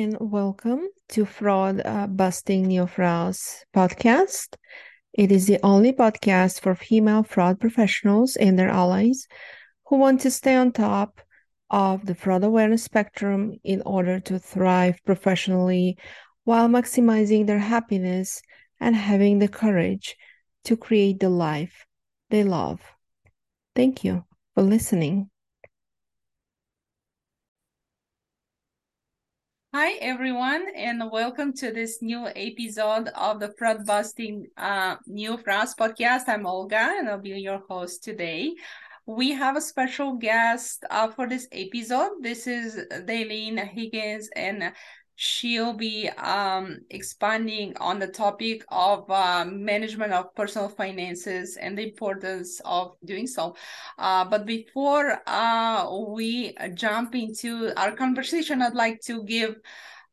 and welcome to Fraud uh, Busting Neofraus podcast. It is the only podcast for female fraud professionals and their allies who want to stay on top of the fraud awareness spectrum in order to thrive professionally while maximizing their happiness and having the courage to create the life they love. Thank you for listening. Hi, everyone, and welcome to this new episode of the Fraud Busting uh, Neofraus podcast. I'm Olga, and I'll be your host today. We have a special guest uh, for this episode. This is Dalene Higgins, and she'll be um, expanding on the topic of uh, management of personal finances and the importance of doing so. Uh, but before uh, we jump into our conversation, I'd like to give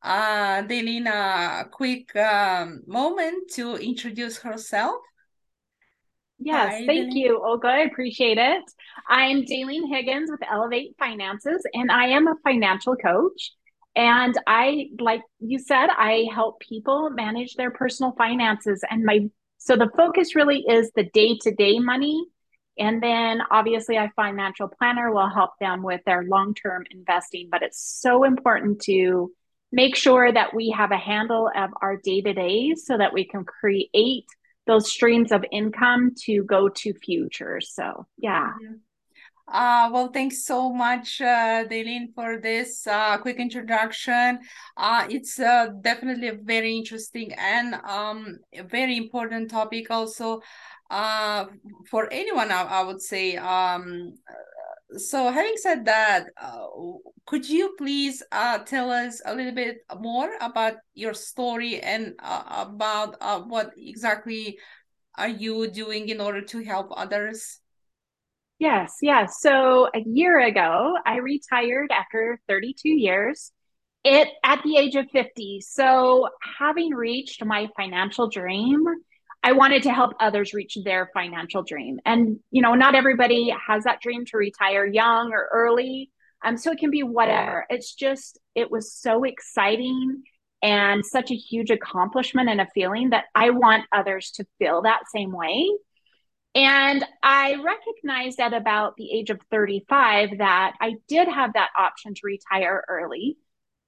uh, Dalene a quick um, moment to introduce herself. Yes, Hi, thank you, Olga. I appreciate it. I'm Dalene Higgins with Elevate Finances, and I am a financial coach. And I, like you said, I help people manage their personal finances. And my, so the focus really is the day to day money. And then obviously, a financial planner will help them with their long term investing. But it's so important to make sure that we have a handle of our day to day so that we can create those streams of income to go to futures. So, yeah. Mm-hmm. Uh, well, thanks so much, uh, for this uh, quick introduction. Uh, it's uh, definitely a very interesting and um, very important topic also uh, for anyone, I, I would say. Um, so having said that, uh, could you please tell us a little bit more about your story and about what exactly are you doing in order to help others? Yes, yes. So a year ago, I retired after 32 years. It at the age of 50. So having reached my financial dream, I wanted to help others reach their financial dream. And you know, not everybody has that dream to retire young or early. Um, so it can be whatever. It's just it was so exciting and such a huge accomplishment and a feeling that I want others to feel that same way. And I recognized at about the age of 35 that I did have that option to retire early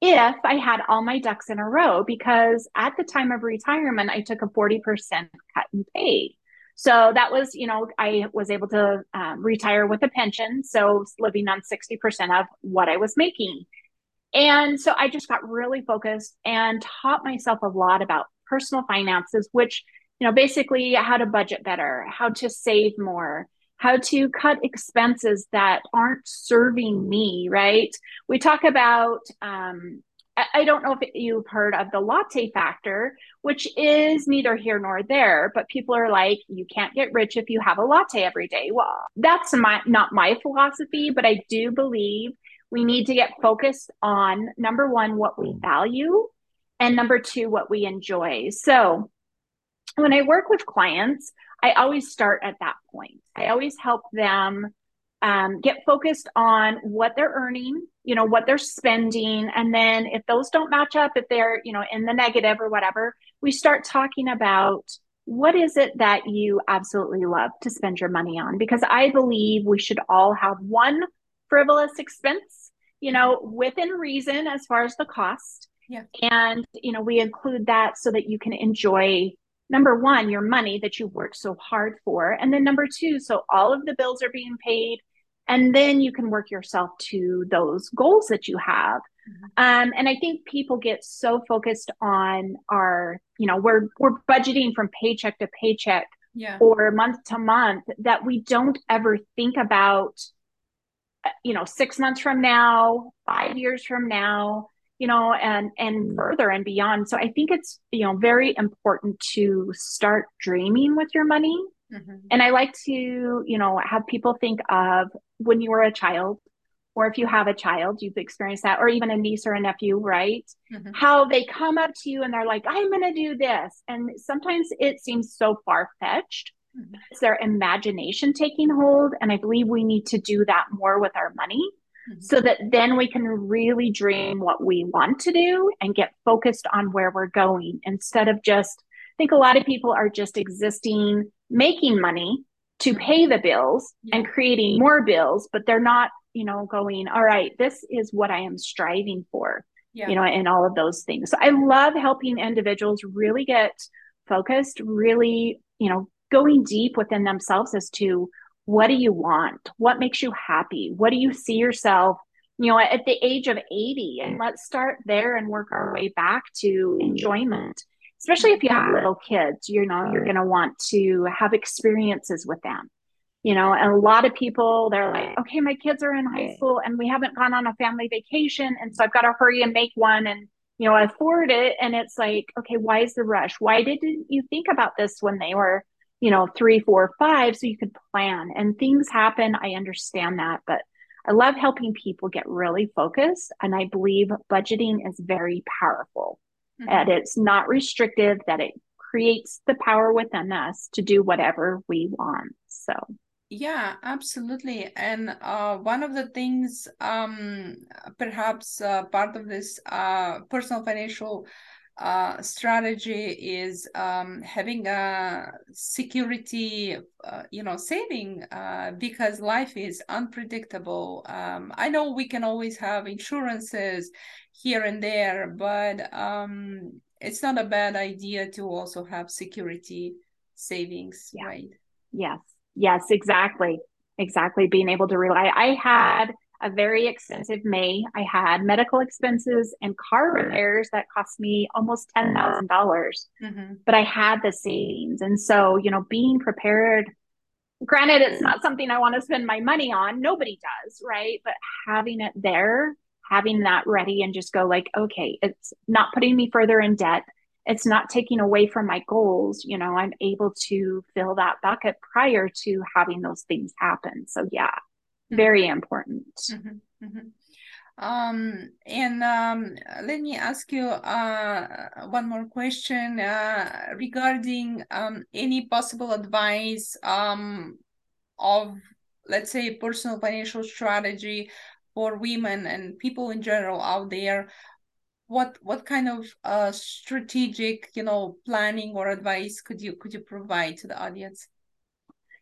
if I had all my ducks in a row, because at the time of retirement, I took a 40% cut in pay. So that was, you know, I was able to um, retire with a pension. So living on 60% of what I was making. And so I just got really focused and taught myself a lot about personal finances, which you know basically how to budget better how to save more how to cut expenses that aren't serving me right we talk about um, I don't know if you've heard of the latte factor, which is neither here nor there, but people are like, you can't get rich if you have a latte every day. Well, that's my, not my philosophy, but I do believe we need to get focused on number one, what we value, and number two, what we enjoy. So when I work with clients, I always start at that point. I always help them um, get focused on what they're earning, you know, what they're spending. And then if those don't match up, if they're, you know, in the negative or whatever, we start talking about what is it that you absolutely love to spend your money on? Because I believe we should all have one frivolous expense, you know, within reason as far as the cost. Yeah. And, you know, we include that so that you can enjoy number one, your money that you worked so hard for. And then number two, so all of the bills are being paid. And then you can work yourself to those goals that you have. Mm-hmm. Um, and I think people get so focused on our, you know, we're we're budgeting from paycheck to paycheck yeah. or month to month that we don't ever think about, you know, six months from now, five years from now, you know and and further and beyond so i think it's you know very important to start dreaming with your money mm-hmm. and i like to you know have people think of when you were a child or if you have a child you've experienced that or even a niece or a nephew right mm-hmm. how they come up to you and they're like i'm going to do this and sometimes it seems so far-fetched mm-hmm. it's their imagination taking hold and i believe we need to do that more with our money. So that then we can really dream what we want to do and get focused on where we're going instead of just I think a lot of people are just existing making money to pay the bills and creating more bills but they're not you know going all right this is what I am striving for yeah. you know and all of those things so I love helping individuals really get focused really you know going deep within themselves as to what do you want? What makes you happy? What do you see yourself, you know, at the age of 80? And let's start there and work our way back to enjoyment. Especially if you have little kids, you know, you're going to want to have experiences with them. You know, and a lot of people, they're like, okay, my kids are in high school and we haven't gone on a family vacation. And so I've got to hurry and make one and, you know, afford it. And it's like, okay, why is the rush? Why didn't you think about this when they were you know, three, four, five, so you could plan and things happen. I understand that, but I love helping people get really focused. And I believe budgeting is very powerful mm-hmm. and it's not restrictive, that it creates the power within us to do whatever we want. So, yeah absolutely and uh, one of the things um, perhaps uh, part of this uh, personal financial uh, strategy is um, having a security, uh, you know, saving uh, because life is unpredictable. Um, I know we can always have insurances here and there, but um, it's not a bad idea to also have security savings, yeah. right? Yes, yes, exactly. Exactly. Being able to rely. I had a very expensive May. I had medical expenses and car repairs that cost me almost ten thousand dollars. Mm-hmm. But I had the savings, and so you know, being prepared. Granted, it's not something I want to spend my money on. Nobody does, right? But having it there, having that ready, and just go like, okay, it's not putting me further in debt. It's not taking away from my goals. You know, I'm able to fill that bucket prior to having those things happen. So yeah, very important mm-hmm. Mm-hmm. Um, and um, let me ask you uh, one more question uh, regarding um, any possible advice um, of, let's say, personal financial strategy for women and people in general out there. What what kind of uh, strategic, you know, planning or advice could you could you provide to the audience?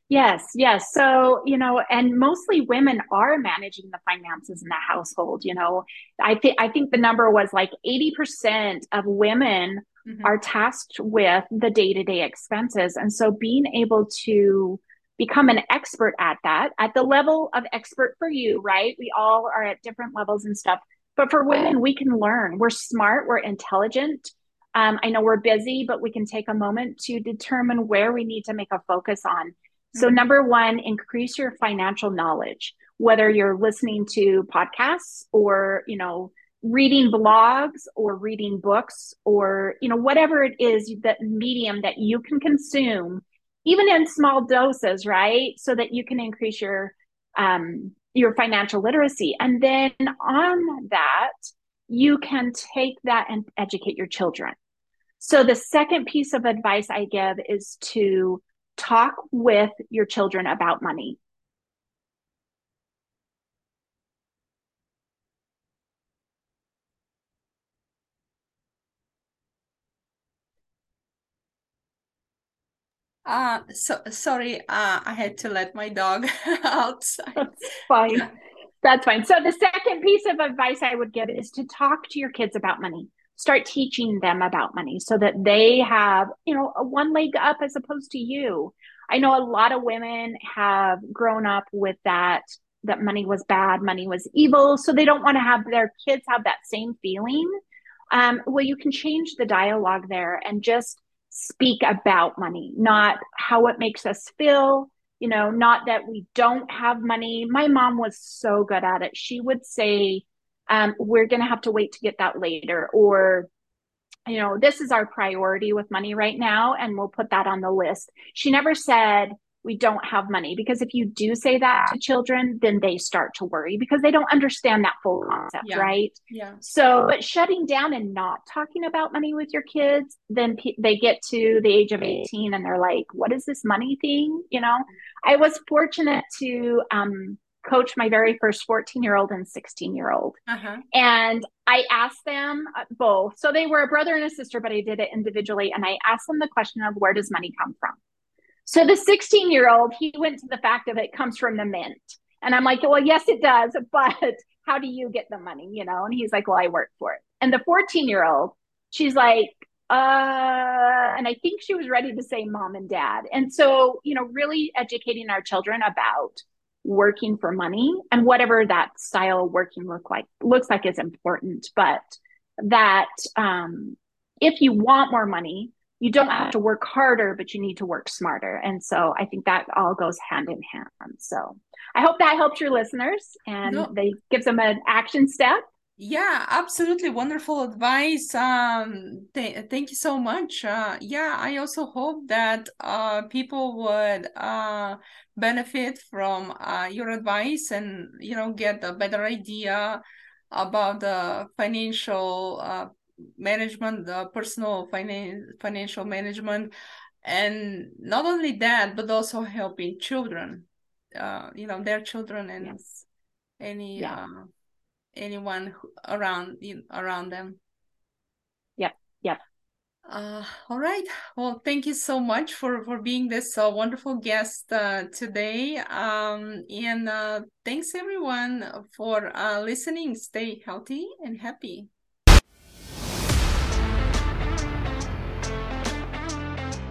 Yes, yes. So, you know, and mostly women are managing the finances in the household, you know. I think I think the number was like 80% of women mm-hmm. are tasked with the day-to-day expenses. And so being able to become an expert at that, at the level of expert for you, right? We all are at different levels and stuff. But for women, we can learn. We're smart, we're intelligent. Um, I know we're busy, but we can take a moment to determine where we need to make a focus on so, number one, increase your financial knowledge, whether you're listening to podcasts or, you know, reading blogs or reading books or, you know, whatever it is that medium that you can consume, even in small doses, right? So that you can increase your, um, your financial literacy. And then on that, you can take that and educate your children. So the second piece of advice I give is to talk with your children about money. Uh, so sorry, uh, I had to let my dog outside. That's fine. That's fine. So the second piece of advice I would give is to talk to your kids about money start teaching them about money so that they have, you know, a one leg up as opposed to you. I know a lot of women have grown up with that that money was bad, money was evil, so they don't want to have their kids have that same feeling. Um, well, you can change the dialogue there and just speak about money, not how it makes us feel, you know, not that we don't have money. My mom was so good at it. She would say, um, we're going to have to wait to get that later. Or you know this is our priority with money right now and we'll put that on the list. She never said we don't have money. Because if you do say that to children then they start to worry because they don't understand that full concept yeah. right? Yeah. So but shutting down and not talking about money with your kids then they get to the age of 18 and they're like what is this money thing? You know? I was fortunate to um coach my very first 14 year old and 16 year old. Uh-huh. And I asked them uh, both. So they were a brother and a sister, but I did it individually. And I asked them the question of where does money come from? So the 16 year old, he went to the fact of it comes from the mint. And I'm like, well, yes, it does. But how do you get the money? You know? And he's like, well, I work for it. And the 14 year old, she's like, uh, and I think she was ready to say mom and dad. And so, you know, really educating our children about working for money and whatever that style of working look like looks like is important. But that um, if you want more money, you don't have to work harder, but you need to work smarter. And so I think that all goes hand in hand. So I hope that helps your listeners and no. they gives them an action step yeah absolutely wonderful advice um th- thank you so much uh yeah i also hope that uh people would uh benefit from uh your advice and you know get a better idea about the financial uh management the personal finan- financial management and not only that but also helping children uh you know their children and yes. any yeah. uh anyone around around them. Yep yep. Uh, all right. Well thank you so much for for being this uh, wonderful guest uh, today. Um and uh, thanks everyone for uh, listening. Stay healthy and happy